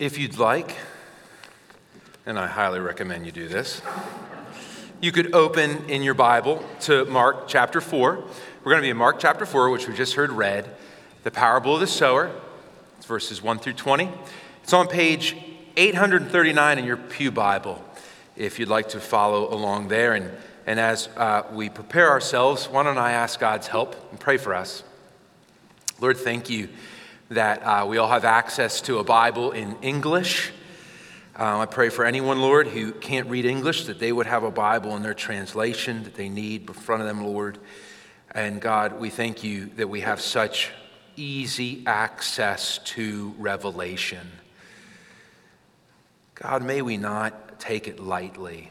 If you'd like, and I highly recommend you do this, you could open in your Bible to Mark chapter 4. We're going to be in Mark chapter 4, which we just heard read, the parable of the sower. It's verses 1 through 20. It's on page 839 in your Pew Bible, if you'd like to follow along there. And, and as uh, we prepare ourselves, why don't I ask God's help and pray for us? Lord, thank you that uh, we all have access to a Bible in English. Um, I pray for anyone, Lord, who can't read English, that they would have a Bible in their translation that they need in front of them, Lord. And God, we thank you that we have such easy access to revelation. God, may we not take it lightly,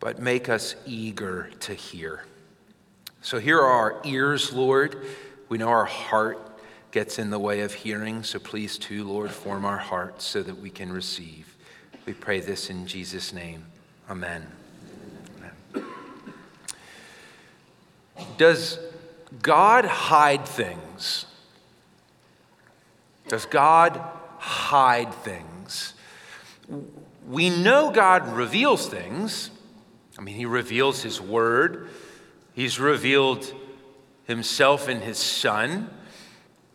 but make us eager to hear. So here are our ears, Lord. We know our heart gets in the way of hearing. So please, too, Lord, form our hearts so that we can receive. We pray this in Jesus' name. Amen. Amen. Does God hide things? Does God hide things? We know God reveals things. I mean, He reveals His Word, He's revealed Himself in His Son.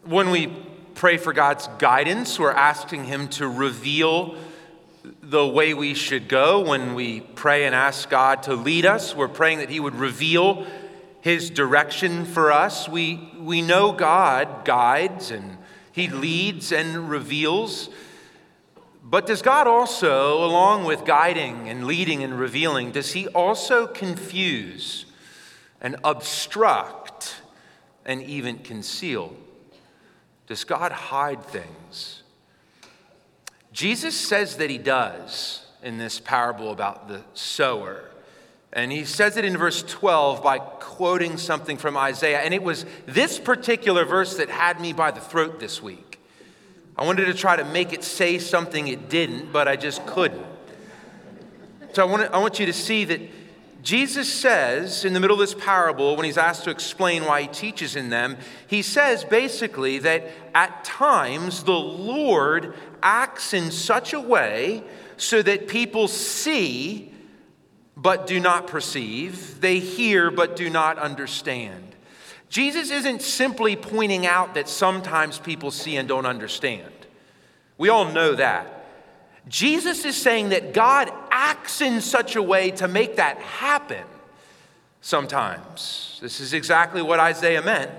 When we pray for God's guidance, we're asking Him to reveal the way we should go. When we pray and ask God to lead us, we're praying that He would reveal His direction for us. We, we know God guides and He leads and reveals. But does God also, along with guiding and leading and revealing, does He also confuse and obstruct and even conceal? Does God hide things? Jesus says that he does in this parable about the sower. And he says it in verse 12 by quoting something from Isaiah. And it was this particular verse that had me by the throat this week. I wanted to try to make it say something it didn't, but I just couldn't. So I want, I want you to see that Jesus says in the middle of this parable, when he's asked to explain why he teaches in them, he says basically that at times the Lord acts in such a way so that people see but do not perceive, they hear but do not understand. Jesus isn't simply pointing out that sometimes people see and don't understand. We all know that. Jesus is saying that God acts in such a way to make that happen sometimes. This is exactly what Isaiah meant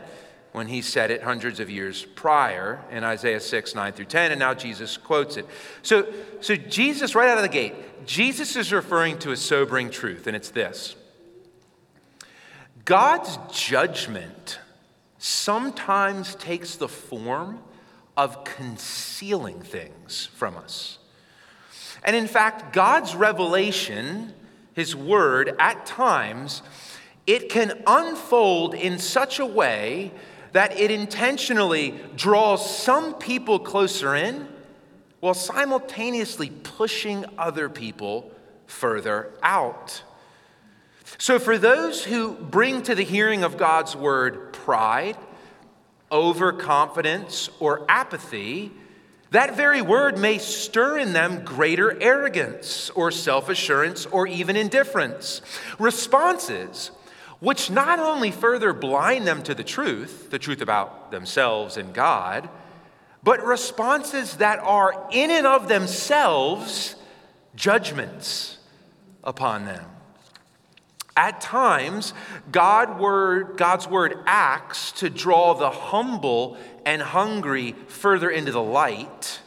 when he said it hundreds of years prior in Isaiah 6, 9 through 10, and now Jesus quotes it. So, so Jesus, right out of the gate, Jesus is referring to a sobering truth, and it's this God's judgment sometimes takes the form of concealing things from us. And in fact, God's revelation, His word, at times, it can unfold in such a way that it intentionally draws some people closer in while simultaneously pushing other people further out. So, for those who bring to the hearing of God's word pride, overconfidence, or apathy, that very word may stir in them greater arrogance or self assurance or even indifference. Responses which not only further blind them to the truth, the truth about themselves and God, but responses that are in and of themselves judgments upon them. At times, God word, God's word acts to draw the humble and hungry further into the light,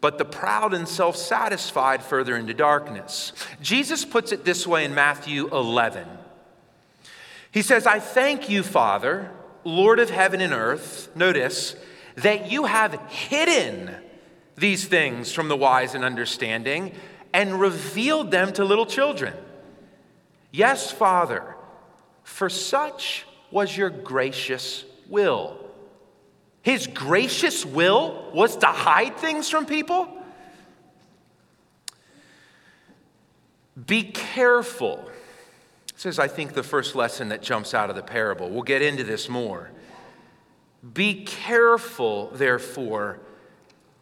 but the proud and self satisfied further into darkness. Jesus puts it this way in Matthew 11. He says, I thank you, Father, Lord of heaven and earth, notice, that you have hidden these things from the wise and understanding and revealed them to little children. Yes, Father, for such was your gracious will. His gracious will was to hide things from people? Be careful. This is, I think, the first lesson that jumps out of the parable. We'll get into this more. Be careful, therefore,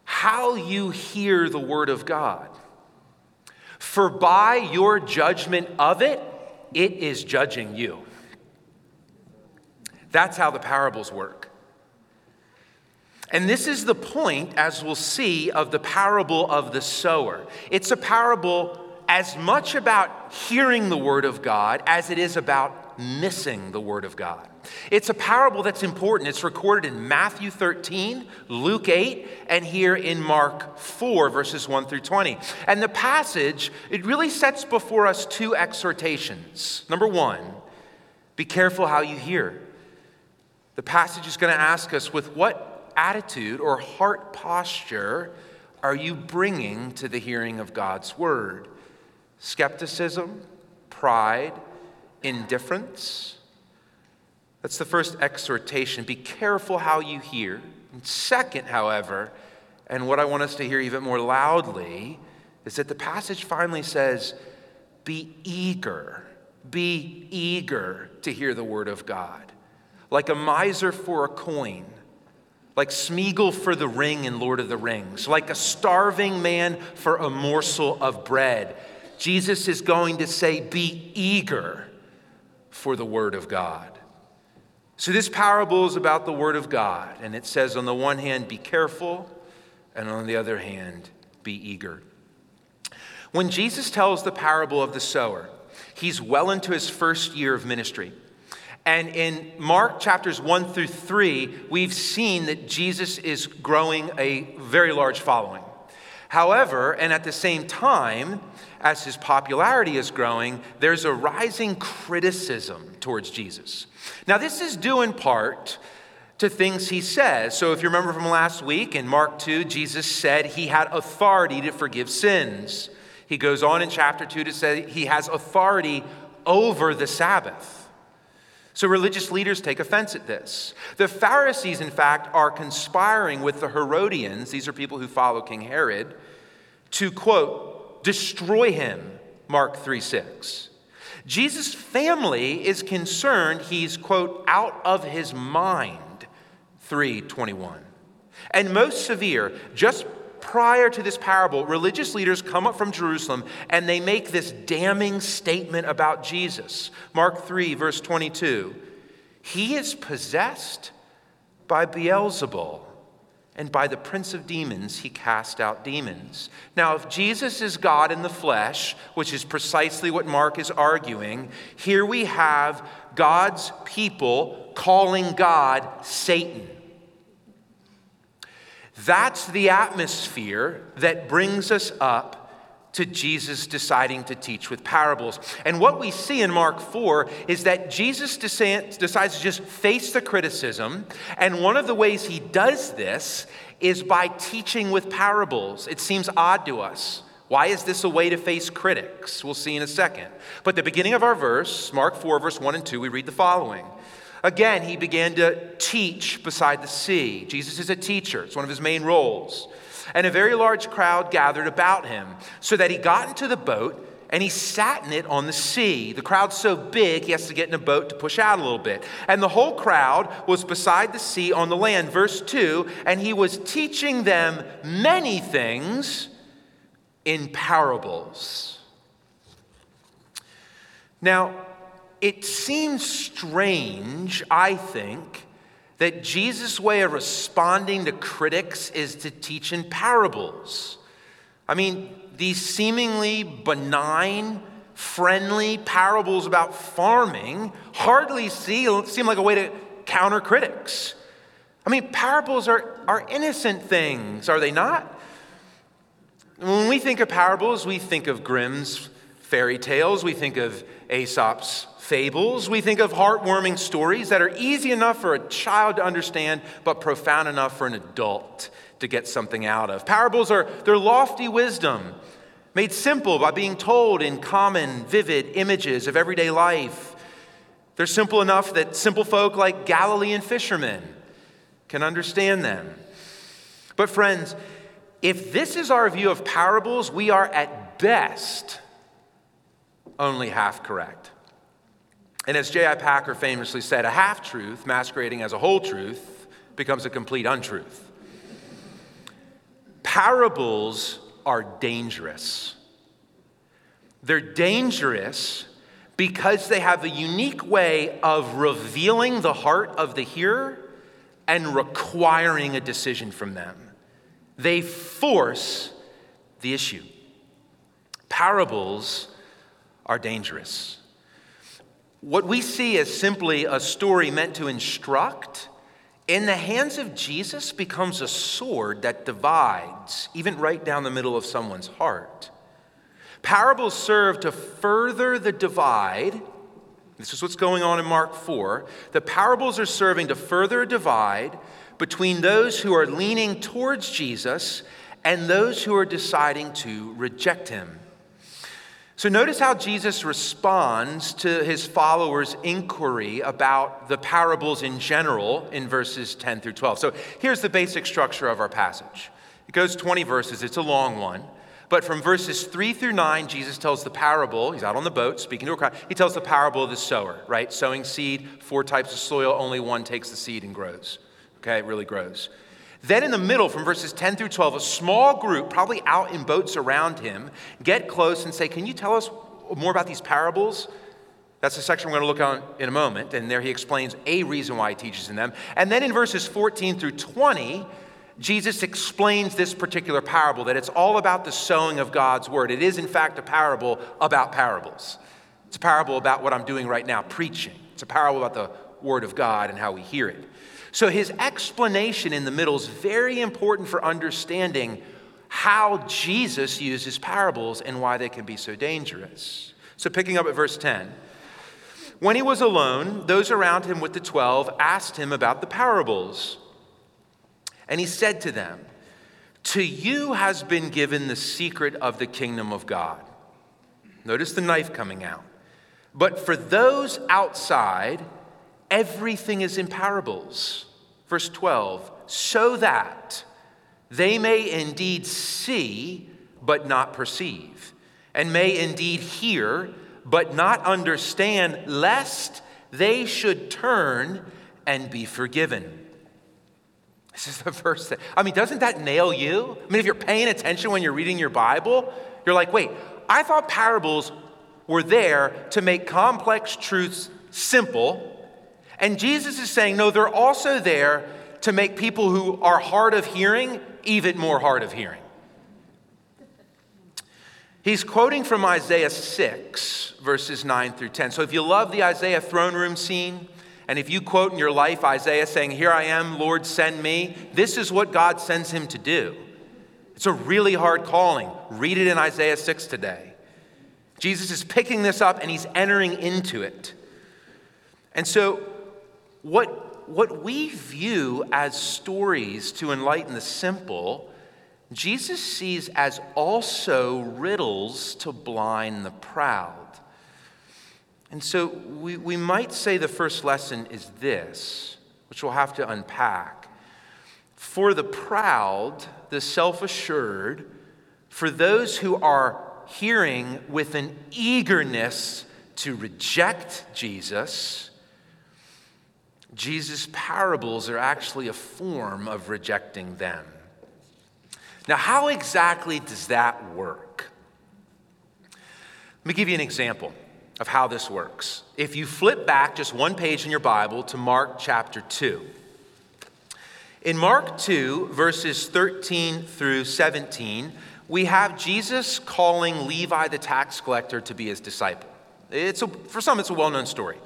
how you hear the word of God. For by your judgment of it, it is judging you. That's how the parables work. And this is the point, as we'll see, of the parable of the sower. It's a parable as much about hearing the word of God as it is about missing the word of God. It's a parable that's important. It's recorded in Matthew 13, Luke 8, and here in Mark 4, verses 1 through 20. And the passage, it really sets before us two exhortations. Number one, be careful how you hear. The passage is going to ask us with what attitude or heart posture are you bringing to the hearing of God's word? Skepticism, pride, indifference? That's the first exhortation. Be careful how you hear. And second, however, and what I want us to hear even more loudly, is that the passage finally says, Be eager, be eager to hear the word of God. Like a miser for a coin, like Smeagol for the ring in Lord of the Rings, like a starving man for a morsel of bread. Jesus is going to say, Be eager for the word of God. So, this parable is about the Word of God, and it says, on the one hand, be careful, and on the other hand, be eager. When Jesus tells the parable of the sower, he's well into his first year of ministry. And in Mark chapters 1 through 3, we've seen that Jesus is growing a very large following. However, and at the same time, as his popularity is growing, there's a rising criticism towards Jesus. Now, this is due in part to things he says. So, if you remember from last week in Mark 2, Jesus said he had authority to forgive sins. He goes on in chapter 2 to say he has authority over the Sabbath. So, religious leaders take offense at this. The Pharisees, in fact, are conspiring with the Herodians, these are people who follow King Herod, to quote, destroy him, Mark 3 6. Jesus' family is concerned he's, quote, out of his mind, 321. And most severe, just prior to this parable, religious leaders come up from Jerusalem and they make this damning statement about Jesus. Mark 3, verse 22. He is possessed by Beelzebul and by the prince of demons he cast out demons. Now, if Jesus is God in the flesh, which is precisely what Mark is arguing, here we have God's people calling God Satan. That's the atmosphere that brings us up to Jesus deciding to teach with parables. And what we see in Mark 4 is that Jesus decides to just face the criticism. And one of the ways he does this is by teaching with parables. It seems odd to us. Why is this a way to face critics? We'll see in a second. But the beginning of our verse, Mark 4, verse 1 and 2, we read the following. Again, he began to teach beside the sea. Jesus is a teacher, it's one of his main roles and a very large crowd gathered about him, so that he got into the boat and he sat in it on the sea. The crowd's so big, he has to get in a boat to push out a little bit. And the whole crowd was beside the sea on the land. Verse 2 And he was teaching them many things in parables. Now, it seems strange, I think, that Jesus' way of responding to critics is to teach in parables. I mean, these seemingly benign, friendly parables about farming hardly see, seem like a way to counter critics. I mean, parables are, are innocent things, are they not? When we think of parables, we think of Grimm's fairy tales, we think of Aesop's fables. We think of heartwarming stories that are easy enough for a child to understand, but profound enough for an adult to get something out of. Parables are their lofty wisdom, made simple by being told in common, vivid images of everyday life. They're simple enough that simple folk like Galilean fishermen can understand them. But, friends, if this is our view of parables, we are at best only half correct. And as J.I. Packer famously said, a half truth masquerading as a whole truth becomes a complete untruth. Parables are dangerous. They're dangerous because they have a unique way of revealing the heart of the hearer and requiring a decision from them. They force the issue. Parables are dangerous. What we see as simply a story meant to instruct, in the hands of Jesus becomes a sword that divides, even right down the middle of someone's heart. Parables serve to further the divide. This is what's going on in Mark 4. The parables are serving to further a divide between those who are leaning towards Jesus and those who are deciding to reject him. So, notice how Jesus responds to his followers' inquiry about the parables in general in verses 10 through 12. So, here's the basic structure of our passage it goes 20 verses, it's a long one. But from verses 3 through 9, Jesus tells the parable. He's out on the boat speaking to a crowd. He tells the parable of the sower, right? Sowing seed, four types of soil, only one takes the seed and grows. Okay, it really grows. Then in the middle, from verses 10 through 12, a small group, probably out in boats around him, get close and say, Can you tell us more about these parables? That's the section we're going to look at in a moment. And there he explains a reason why he teaches in them. And then in verses 14 through 20, Jesus explains this particular parable that it's all about the sowing of God's word. It is, in fact, a parable about parables. It's a parable about what I'm doing right now, preaching. It's a parable about the word of God and how we hear it. So his explanation in the middle is very important for understanding how Jesus uses parables and why they can be so dangerous. So, picking up at verse 10. When he was alone, those around him with the twelve asked him about the parables. And he said to them, To you has been given the secret of the kingdom of God. Notice the knife coming out. But for those outside, everything is in parables. Verse 12, so that they may indeed see, but not perceive, and may indeed hear, but not understand, lest they should turn and be forgiven. This is the first thing. I mean, doesn't that nail you? I mean, if you're paying attention when you're reading your Bible, you're like, wait, I thought parables were there to make complex truths simple. And Jesus is saying, no, they're also there to make people who are hard of hearing even more hard of hearing. He's quoting from Isaiah 6, verses 9 through 10. So if you love the Isaiah throne room scene, and if you quote in your life Isaiah saying, Here I am, Lord, send me, this is what God sends him to do. It's a really hard calling. Read it in Isaiah 6 today. Jesus is picking this up and he's entering into it. And so, what, what we view as stories to enlighten the simple, Jesus sees as also riddles to blind the proud. And so we, we might say the first lesson is this, which we'll have to unpack. For the proud, the self assured, for those who are hearing with an eagerness to reject Jesus, Jesus' parables are actually a form of rejecting them. Now, how exactly does that work? Let me give you an example of how this works. If you flip back just one page in your Bible to Mark chapter 2, in Mark 2, verses 13 through 17, we have Jesus calling Levi the tax collector to be his disciple. It's a, for some, it's a well known story.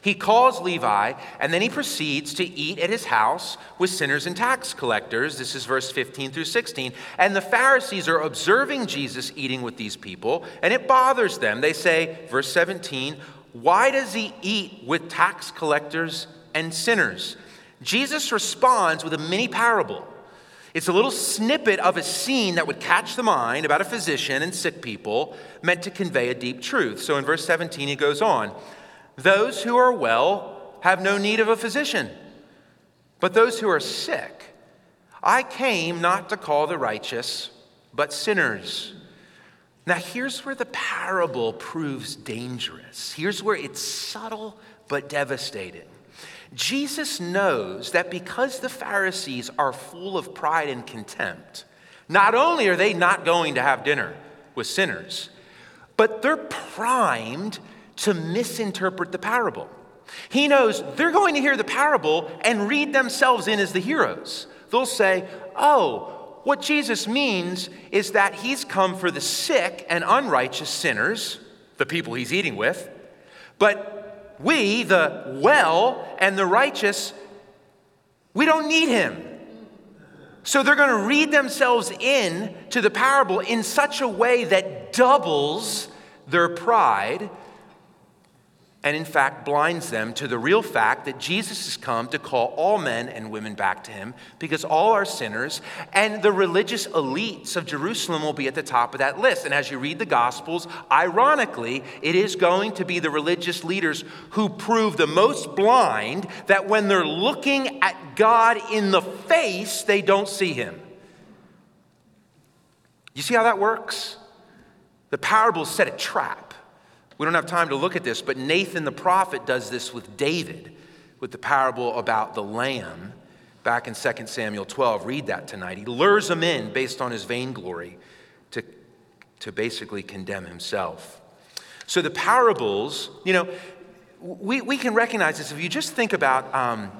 He calls Levi, and then he proceeds to eat at his house with sinners and tax collectors. This is verse 15 through 16. And the Pharisees are observing Jesus eating with these people, and it bothers them. They say, verse 17, Why does he eat with tax collectors and sinners? Jesus responds with a mini parable. It's a little snippet of a scene that would catch the mind about a physician and sick people, meant to convey a deep truth. So in verse 17, he goes on. Those who are well have no need of a physician, but those who are sick. I came not to call the righteous, but sinners. Now, here's where the parable proves dangerous. Here's where it's subtle but devastating. Jesus knows that because the Pharisees are full of pride and contempt, Not only are they not going to have dinner with sinners, but they're primed to misinterpret the parable. He knows they're going to hear the parable and read themselves in as the heroes. They'll say, Oh, what Jesus means is that he's come for the sick and unrighteous sinners, the people he's eating with, but we, the well and the righteous, we don't need him. So they're going to read themselves in to the parable in such a way that doubles their pride and in fact blinds them to the real fact that Jesus has come to call all men and women back to him because all are sinners, and the religious elites of Jerusalem will be at the top of that list. And as you read the Gospels, ironically, it is going to be the religious leaders who prove the most blind that when they're looking at God in the face, they don't see him. You see how that works? The parables set a trap. We don't have time to look at this, but Nathan the prophet does this with David with the parable about the lamb back in 2 Samuel 12. Read that tonight. He lures him in based on his vainglory to, to basically condemn himself. So the parables, you know, we, we can recognize this if you just think about um,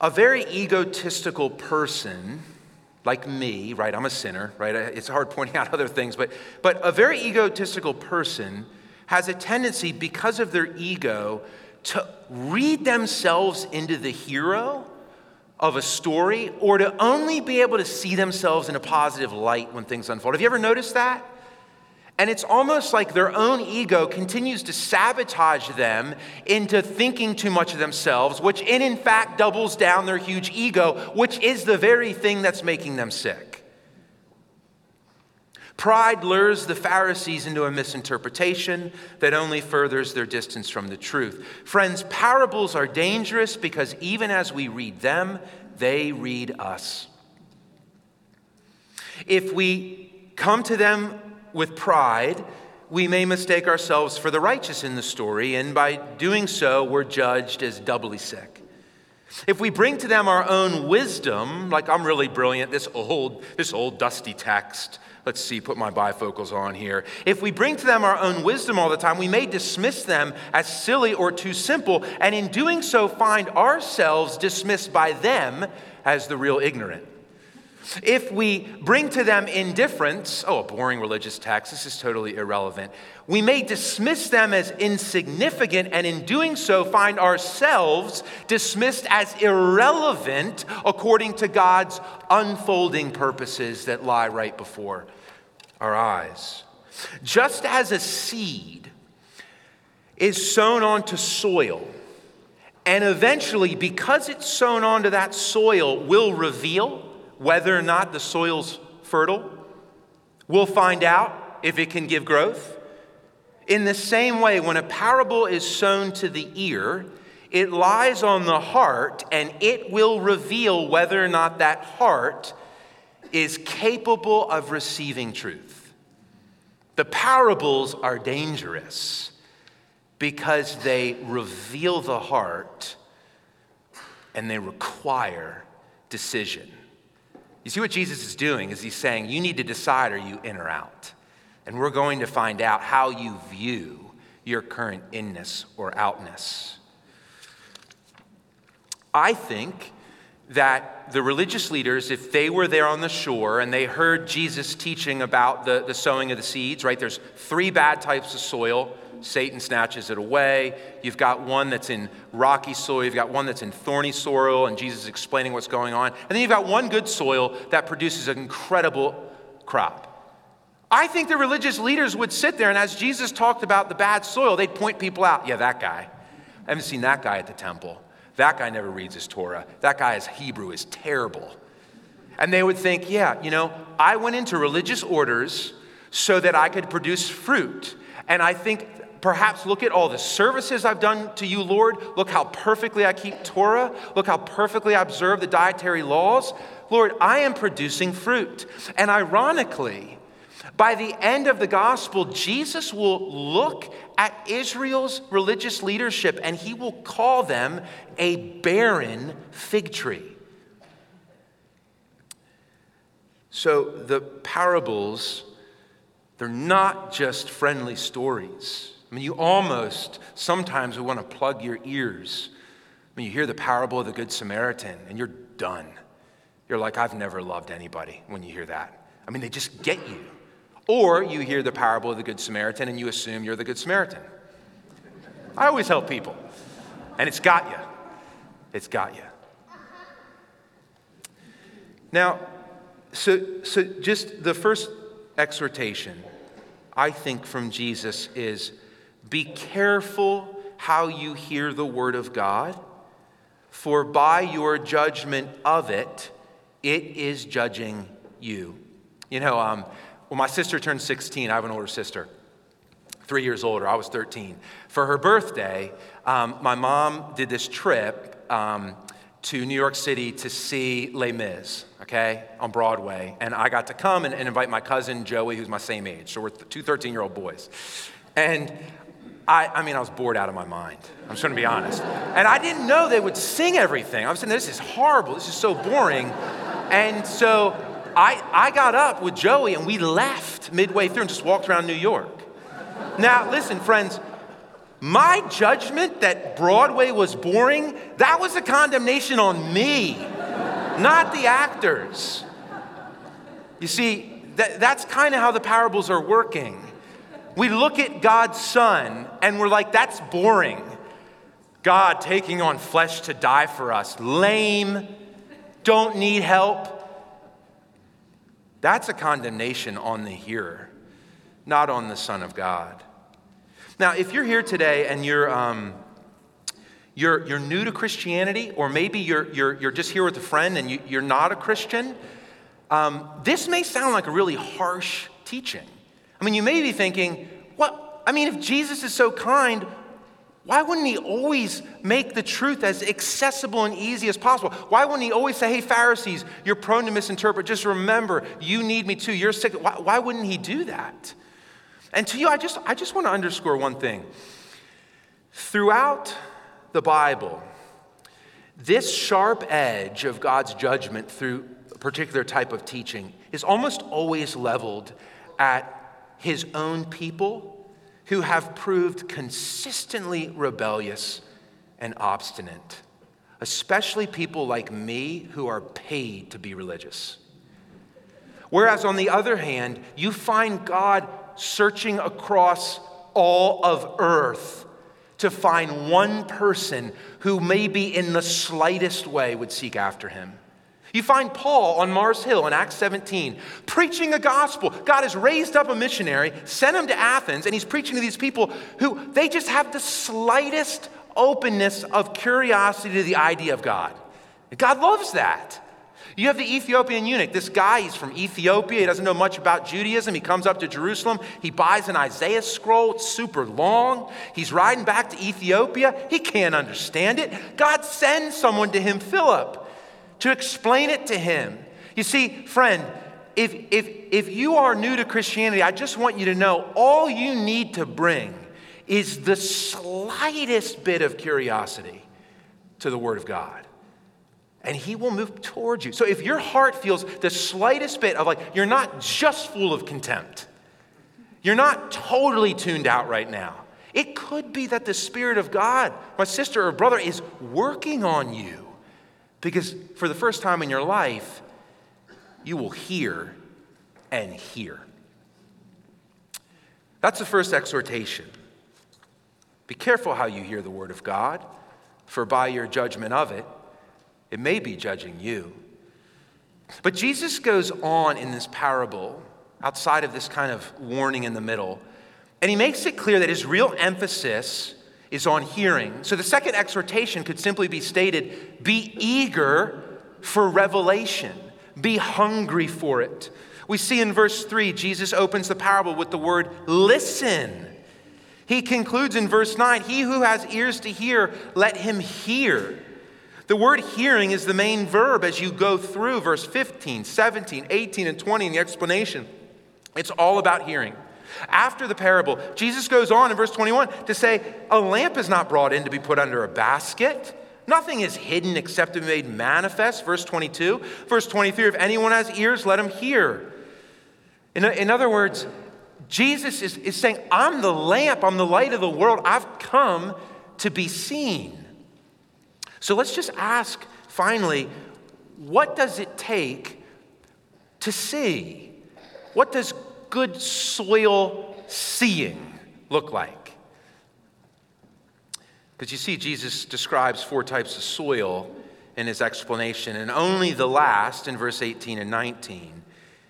a very egotistical person like me, right? I'm a sinner, right? It's hard pointing out other things, but, but a very egotistical person has a tendency, because of their ego, to read themselves into the hero of a story or to only be able to see themselves in a positive light when things unfold. Have you ever noticed that? And it's almost like their own ego continues to sabotage them into thinking too much of themselves, which in, in fact doubles down their huge ego, which is the very thing that's making them sick. Pride lures the Pharisees into a misinterpretation that only furthers their distance from the truth. Friends, parables are dangerous because even as we read them, they read us. If we come to them with pride, we may mistake ourselves for the righteous in the story, and by doing so, we're judged as doubly sick. If we bring to them our own wisdom, like I'm really brilliant, this old, this old dusty text, let's see, put my bifocals on here. If we bring to them our own wisdom all the time, we may dismiss them as silly or too simple, and in doing so, find ourselves dismissed by them as the real ignorant. If we bring to them indifference, oh, a boring religious text, this is totally irrelevant, we may dismiss them as insignificant and in doing so find ourselves dismissed as irrelevant according to God's unfolding purposes that lie right before our eyes. Just as a seed is sown onto soil, and eventually, because it's sown onto that soil, will reveal whether or not the soil's fertile. We'll find out if it can give growth. In the same way, when a parable is sown to the ear, it lies on the heart and it will reveal whether or not that heart is capable of receiving truth. The parables are dangerous because they reveal the heart and they require decision. You see what Jesus is doing is he's saying, you need to decide are you in or out? And we're going to find out how you view your current inness or outness. I think that the religious leaders, if they were there on the shore and they heard Jesus teaching about the, the sowing of the seeds, right? There's three bad types of soil Satan snatches it away. You've got one that's in rocky soil, you've got one that's in thorny soil, and Jesus is explaining what's going on. And then you've got one good soil that produces an incredible crop. I think the religious leaders would sit there, and as Jesus talked about the bad soil, they'd point people out. Yeah, that guy. I haven't seen that guy at the temple. That guy never reads his Torah. That guy's Hebrew is terrible. And they would think, yeah, you know, I went into religious orders so that I could produce fruit. And I think perhaps look at all the services I've done to you, Lord. Look how perfectly I keep Torah. Look how perfectly I observe the dietary laws. Lord, I am producing fruit. And ironically, by the end of the gospel, Jesus will look at Israel's religious leadership and he will call them a barren fig tree. So the parables, they're not just friendly stories. I mean, you almost sometimes would want to plug your ears when you hear the parable of the Good Samaritan and you're done. You're like, I've never loved anybody when you hear that. I mean, they just get you. Or you hear the parable of the Good Samaritan and you assume you're the Good Samaritan. I always help people, and it's got you. It's got you. Now, so, so just the first exhortation I think from Jesus is be careful how you hear the word of God, for by your judgment of it, it is judging you. You know, um, when my sister turned 16, I have an older sister, three years older, I was 13. For her birthday, um, my mom did this trip um, to New York City to see Les Mis, okay, on Broadway. And I got to come and, and invite my cousin Joey, who's my same age. So we're two 13 year old boys. And I, I mean, I was bored out of my mind. I'm just gonna be honest. And I didn't know they would sing everything. I was saying, this is horrible. This is so boring. And so I, I got up with Joey and we left midway through and just walked around New York. Now, listen, friends, my judgment that Broadway was boring, that was a condemnation on me, not the actors. You see, that, that's kind of how the parables are working. We look at God's Son and we're like, that's boring. God taking on flesh to die for us. Lame, don't need help. That's a condemnation on the hearer, not on the Son of God. Now, if you're here today and you're, um, you're, you're new to Christianity, or maybe you're, you're, you're just here with a friend and you, you're not a Christian, um, this may sound like a really harsh teaching. I mean, you may be thinking, what? I mean, if Jesus is so kind, why wouldn't he always make the truth as accessible and easy as possible? Why wouldn't he always say, hey, Pharisees, you're prone to misinterpret. Just remember, you need me too. You're sick. Why, why wouldn't he do that? And to you, I just, I just want to underscore one thing. Throughout the Bible, this sharp edge of God's judgment through a particular type of teaching is almost always leveled at his own people who have proved consistently rebellious and obstinate, especially people like me who are paid to be religious. Whereas, on the other hand, you find God searching across all of earth to find one person who, maybe in the slightest way, would seek after him. You find Paul on Mars Hill in Acts 17 preaching a gospel. God has raised up a missionary, sent him to Athens, and he's preaching to these people who they just have the slightest openness of curiosity to the idea of God. God loves that. You have the Ethiopian eunuch. This guy, he's from Ethiopia. He doesn't know much about Judaism. He comes up to Jerusalem. He buys an Isaiah scroll. It's super long. He's riding back to Ethiopia. He can't understand it. God sends someone to him, Philip to explain it to him. You see, friend, if, if, if you are new to Christianity, I just want you to know all you need to bring is the slightest bit of curiosity to the Word of God. And He will move towards you. So if your heart feels the slightest bit of like, you're not just full of contempt, you're not totally tuned out right now. It could be that the Spirit of God, my sister or brother, is working on you because for the first time in your life, you will hear and hear. That's the first exhortation. Be careful how you hear the word of God, for by your judgment of it, it may be judging you. But Jesus goes on in this parable, outside of this kind of warning in the middle, and he makes it clear that his real emphasis is on hearing. So the second exhortation could simply be stated be eager for revelation, be hungry for it. We see in verse 3, Jesus opens the parable with the word listen. He concludes in verse 9, He who has ears to hear, let him hear. The word hearing is the main verb as you go through verse 15, 17, 18, and 20 in the explanation. It's all about hearing. After the parable, Jesus goes on in verse 21 to say, A lamp is not brought in to be put under a basket, Nothing is hidden except to be made manifest. Verse 22. Verse 23 If anyone has ears, let him hear. In, in other words, Jesus is, is saying, I'm the lamp, I'm the light of the world. I've come to be seen. So let's just ask finally, what does it take to see? What does good soil seeing look like? Because you see, Jesus describes four types of soil in his explanation, and only the last, in verse 18 and 19,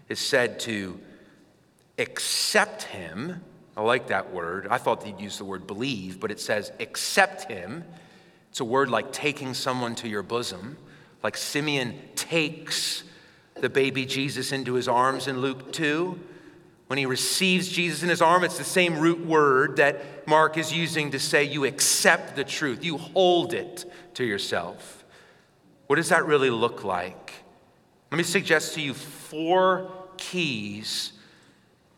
is said to accept him. I like that word. I thought he'd use the word believe, but it says accept him. It's a word like taking someone to your bosom, like Simeon takes the baby Jesus into his arms in Luke 2. When he receives Jesus in his arm, it's the same root word that Mark is using to say you accept the truth, you hold it to yourself. What does that really look like? Let me suggest to you four keys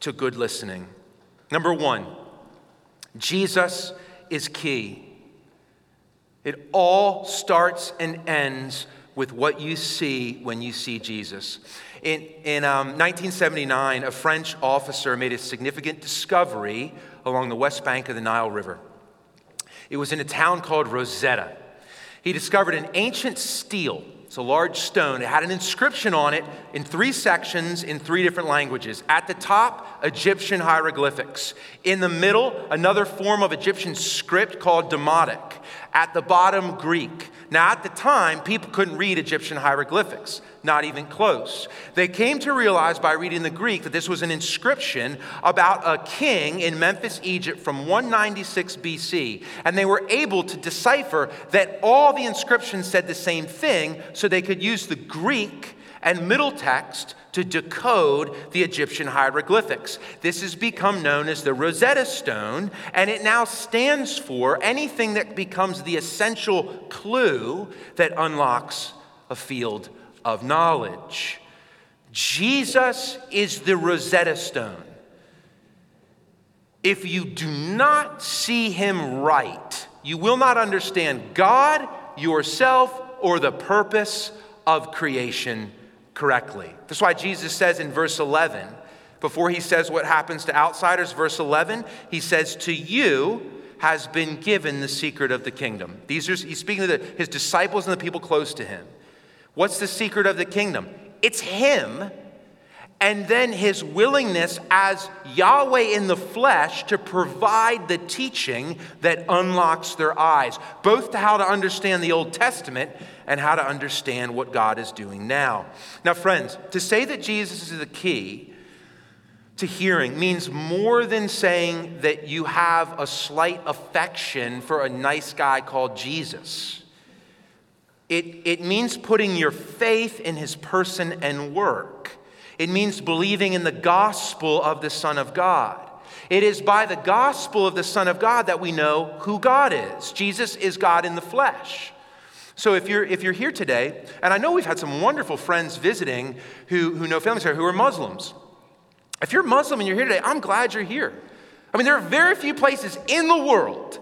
to good listening. Number one, Jesus is key. It all starts and ends with what you see when you see Jesus. In, in um, 1979, a French officer made a significant discovery along the west bank of the Nile River. It was in a town called Rosetta. He discovered an ancient stele. It's a large stone. It had an inscription on it in three sections in three different languages. At the top, Egyptian hieroglyphics. In the middle, another form of Egyptian script called Demotic. At the bottom, Greek. Now, at the time, people couldn't read Egyptian hieroglyphics, not even close. They came to realize by reading the Greek that this was an inscription about a king in Memphis, Egypt from 196 BC. And they were able to decipher that all the inscriptions said the same thing, so they could use the Greek and middle text to decode the Egyptian hieroglyphics. This has become known as the Rosetta Stone, and it now stands for anything that becomes the essential clue that unlocks a field of knowledge. Jesus is the Rosetta Stone. If you do not see him right, you will not understand God, yourself, or the purpose of creation correctly. That's why Jesus says in verse 11, before he says what happens to outsiders, verse 11, he says, To you has been given the secret of the kingdom. These are, he's speaking to the, his disciples and the people close to him. What's the secret of the kingdom? It's him and then his willingness as Yahweh in the flesh to provide the teaching that unlocks their eyes, both to how to understand the Old Testament and how to understand what God is doing now. Now, friends, to say that Jesus is the key to hearing means more than saying that you have a slight affection for a nice guy called Jesus. It, it means putting your faith in his person and work. It means believing in the gospel of the Son of God. It is by the gospel of the Son of God that we know who God is. Jesus is God in the flesh. So if you're, if you're here today, and I know we've had some wonderful friends visiting who, who know families here who are Muslims. If you're Muslim and you're here today, I'm glad you're here. I mean, there are very few places in the world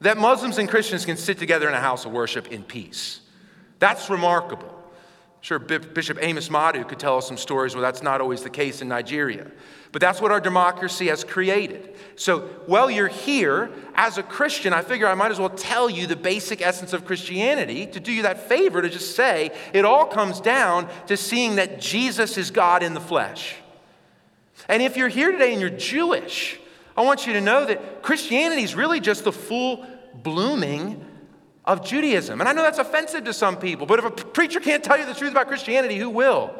that Muslims and Christians can sit together in a house of worship in peace. That's remarkable. Sure, Bishop Amos Madu could tell us some stories where that's not always the case in Nigeria. But that's what our democracy has created. So, while you're here as a Christian, I figure I might as well tell you the basic essence of Christianity to do you that favor to just say it all comes down to seeing that Jesus is God in the flesh. And if you're here today and you're Jewish, I want you to know that Christianity is really just the full blooming of Judaism. And I know that's offensive to some people, but if a preacher can't tell you the truth about Christianity, who will?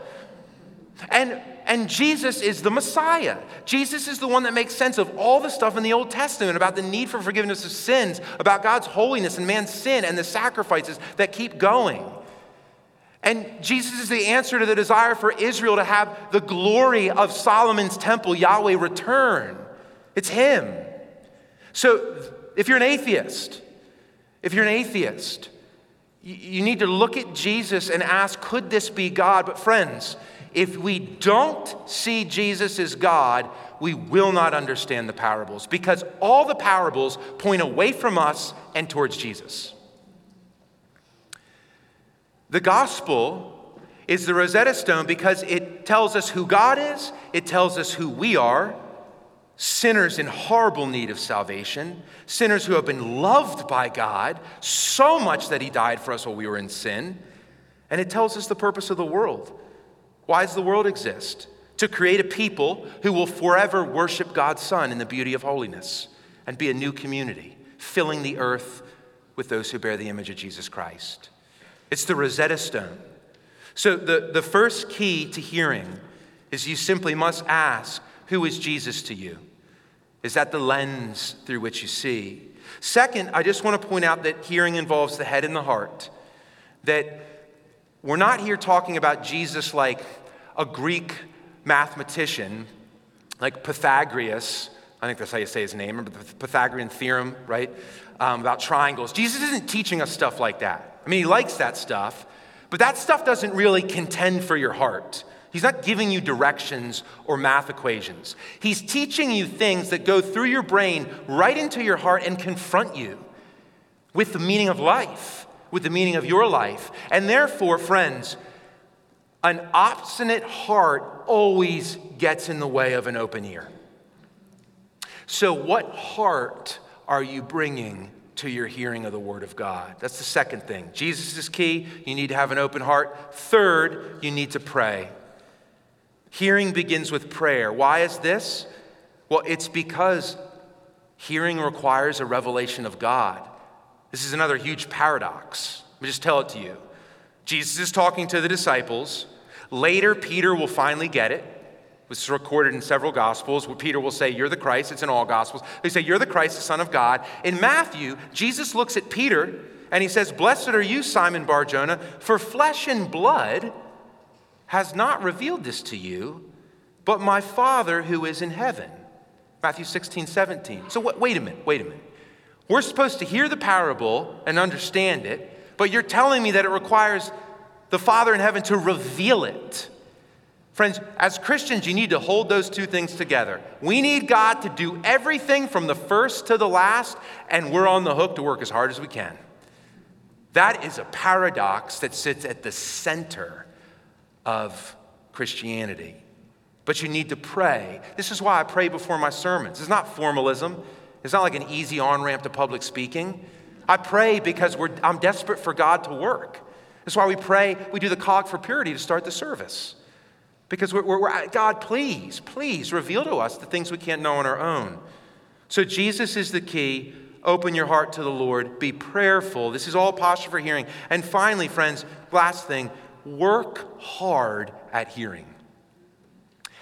And, and Jesus is the Messiah. Jesus is the one that makes sense of all the stuff in the Old Testament about the need for forgiveness of sins, about God's holiness and man's sin, and the sacrifices that keep going. And Jesus is the answer to the desire for Israel to have the glory of Solomon's temple, Yahweh, return. It's Him. So if you're an atheist, if you're an atheist, you need to look at Jesus and ask, could this be God? But, friends, if we don't see Jesus as God, we will not understand the parables because all the parables point away from us and towards Jesus. The gospel is the Rosetta Stone because it tells us who God is, it tells us who we are, sinners in horrible need of salvation, sinners who have been loved by God so much that He died for us while we were in sin. And it tells us the purpose of the world. Why does the world exist? To create a people who will forever worship God's Son in the beauty of holiness and be a new community, filling the earth with those who bear the image of Jesus Christ. It's the Rosetta Stone. So, the, the first key to hearing is you simply must ask, Who is Jesus to you? Is that the lens through which you see? Second, I just want to point out that hearing involves the head and the heart. That we're not here talking about Jesus like a Greek mathematician, like Pythagoras. I think that's how you say his name. Remember the Pythagorean theorem, right? Um, about triangles. Jesus isn't teaching us stuff like that. I mean, he likes that stuff, but that stuff doesn't really contend for your heart. He's not giving you directions or math equations. He's teaching you things that go through your brain right into your heart and confront you with the meaning of life, with the meaning of your life. And therefore, friends, an obstinate heart always gets in the way of an open ear. So, what heart are you bringing to your hearing of the Word of God. That's the second thing. Jesus is key. You need to have an open heart. Third, you need to pray. Hearing begins with prayer. Why is this? Well, it's because hearing requires a revelation of God. This is another huge paradox. Let me just tell it to you. Jesus is talking to the disciples. Later, Peter will finally get it. Is recorded in several Gospels where Peter will say, You're the Christ. It's in all Gospels. They say, You're the Christ, the Son of God. In Matthew, Jesus looks at Peter and he says, Blessed are you, Simon Bar Jonah, for flesh and blood has not revealed this to you, but my Father who is in heaven. Matthew 16, 17. So wait a minute, wait a minute. We're supposed to hear the parable and understand it, but you're telling me that it requires the Father in heaven to reveal it. Friends, as Christians, you need to hold those two things together. We need God to do everything from the first to the last, and we're on the hook to work as hard as we can. That is a paradox that sits at the center of Christianity. But you need to pray. This is why I pray before my sermons. It's not formalism, it's not like an easy on ramp to public speaking. I pray because I'm desperate for God to work. That's why we pray, we do the Collect for purity to start the service. Because we're, we're, God, please, please reveal to us the things we can't know on our own. So Jesus is the key. Open your heart to the Lord. Be prayerful. This is all posture for hearing. And finally, friends, last thing work hard at hearing.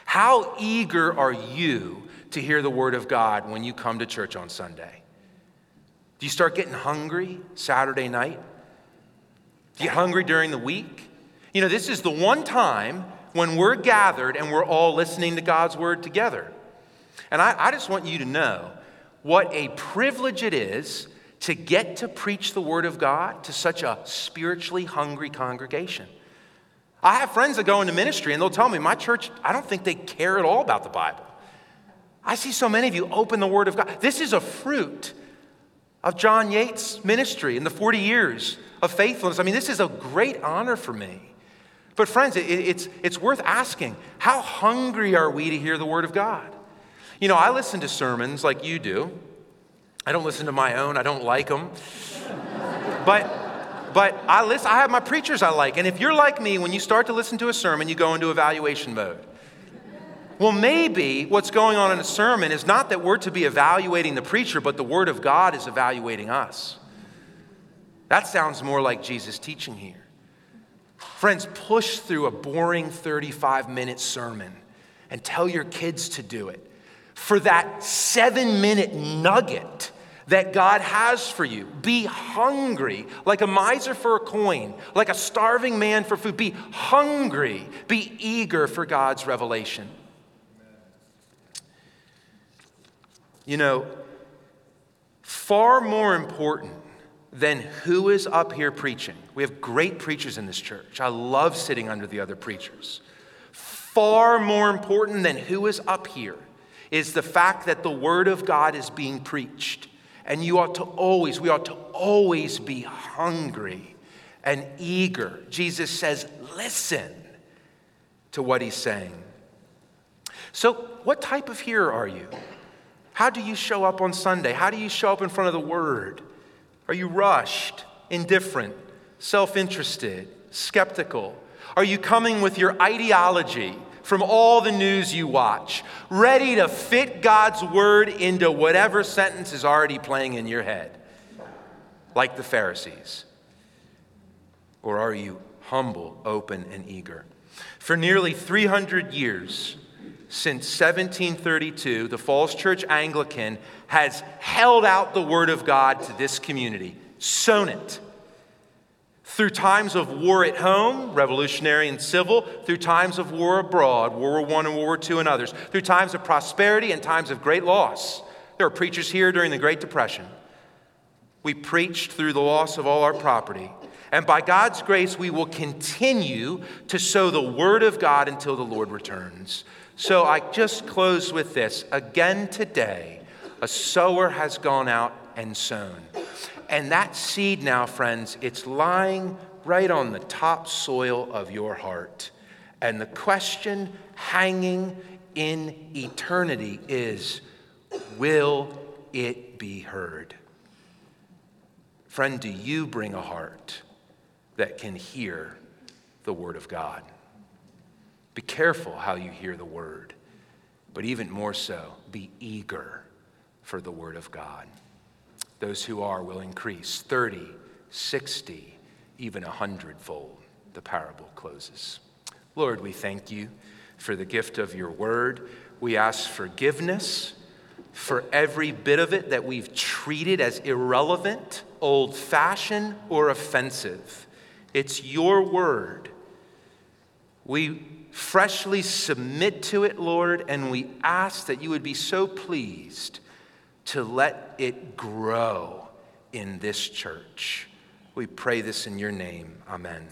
How eager are you to hear the word of God when you come to church on Sunday? Do you start getting hungry Saturday night? Do you get hungry during the week? You know, this is the one time when we're gathered and we're all listening to God's word together. And I, I, just want you to know what a privilege it is to get to preach the word of God to such a spiritually hungry congregation. I have friends that go into ministry and they'll tell me, my church, I don't think they care at all about the Bible. I see so many of you open the word of God. This is a fruit of John Yates' ministry in the 40 years of faithfulness. I mean, this is a great honor for me. But, friends, it, it's, it's worth asking how hungry are we to hear the Word of God? You know, I listen to sermons like you do. I don't listen to my own, I don't like them. but, but I, listen, I have my preachers I like. And if you're like me, when you start to listen to a sermon, you go into evaluation mode. Well, maybe what's going on in a sermon is not that we're to be evaluating the preacher, but the Word of God is evaluating us. That sounds more like Jesus' teaching here. Friends, push through a boring 35 minute sermon and tell your kids to do it. For that seven minute nugget that God has for you, be hungry like a miser for a coin, like a starving man for food. Be hungry, be eager for God's revelation. You know, far more important than who is up here preaching. We have great preachers in this church. I love sitting under the other preachers. Far more important than who is up here is the fact that the Word of God is being preached. And you ought to always, we ought to always be hungry and eager. Jesus says, listen to what he's saying. So, what type of hearer are you? How do you show up on Sunday? How do you show up in front of the Word? Are you rushed, indifferent, self interested, skeptical? Are you coming with your ideology from all the news you watch, ready to fit God's Word into whatever sentence is already playing in your head, like the Pharisees? Or are you humble, open, and eager? For nearly 300 years, since 1732, the Falls Church Anglican has held out the Word of God to this community, sown it. Through times of war at home, revolutionary and civil, through times of war abroad, World War I and World War II and others, through times of prosperity and times of great loss. There were preachers here during the Great Depression. We preached through the loss of all our property. And by God's grace, we will continue to sow the Word of God until the Lord returns. So I just close with this. Again today, a sower has gone out and sown. And that seed now, friends, it's lying right on the top soil of your heart. And the question hanging in eternity is will it be heard? Friend, do you bring a heart that can hear the Word of God? Be careful how you hear the word, but even more so, be eager for the word of God. Those who are will increase 30, 60, even a hundredfold. The parable closes. Lord, we thank you for the gift of your word. We ask forgiveness for every bit of it that we've treated as irrelevant, old fashioned, or offensive. It's your word. We freshly submit to it, Lord, and we ask that you would be so pleased to let it grow in this church. We pray this in your name. Amen.